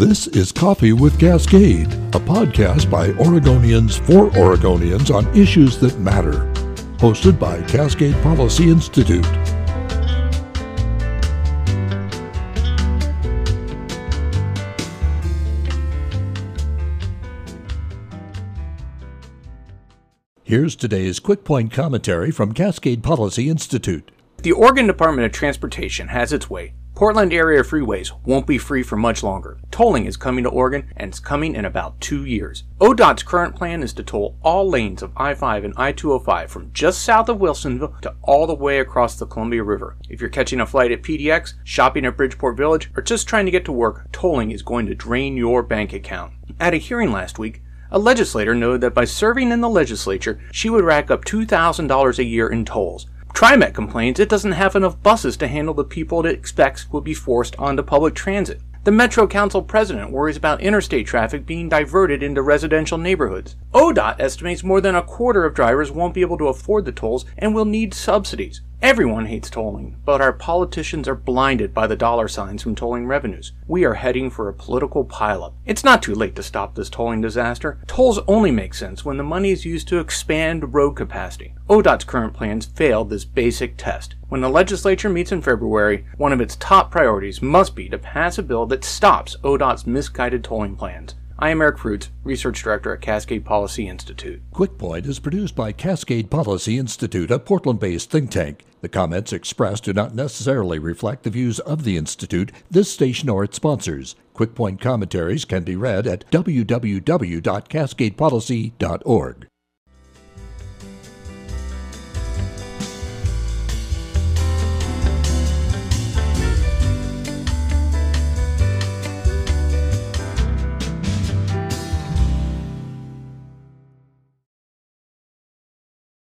This is Coffee with Cascade, a podcast by Oregonians for Oregonians on issues that matter. Hosted by Cascade Policy Institute. Here's today's quick point commentary from Cascade Policy Institute. The Oregon Department of Transportation has its way. Portland area freeways won't be free for much longer. Tolling is coming to Oregon, and it's coming in about two years. ODOT's current plan is to toll all lanes of I 5 and I 205 from just south of Wilsonville to all the way across the Columbia River. If you're catching a flight at PDX, shopping at Bridgeport Village, or just trying to get to work, tolling is going to drain your bank account. At a hearing last week, a legislator noted that by serving in the legislature, she would rack up $2,000 a year in tolls. TriMet complains it doesn't have enough buses to handle the people it expects will be forced onto public transit. The Metro Council president worries about interstate traffic being diverted into residential neighborhoods. ODOT estimates more than a quarter of drivers won't be able to afford the tolls and will need subsidies. Everyone hates tolling, but our politicians are blinded by the dollar signs from tolling revenues. We are heading for a political pileup. It's not too late to stop this tolling disaster. Tolls only make sense when the money is used to expand road capacity. ODOT's current plans failed this basic test. When the legislature meets in February, one of its top priorities must be to pass a bill that stops ODOT's misguided tolling plans. I am Eric Fruits, Research Director at Cascade Policy Institute. QuickPoint is produced by Cascade Policy Institute, a Portland based think tank. The comments expressed do not necessarily reflect the views of the Institute, this station, or its sponsors. QuickPoint commentaries can be read at www.cascadepolicy.org.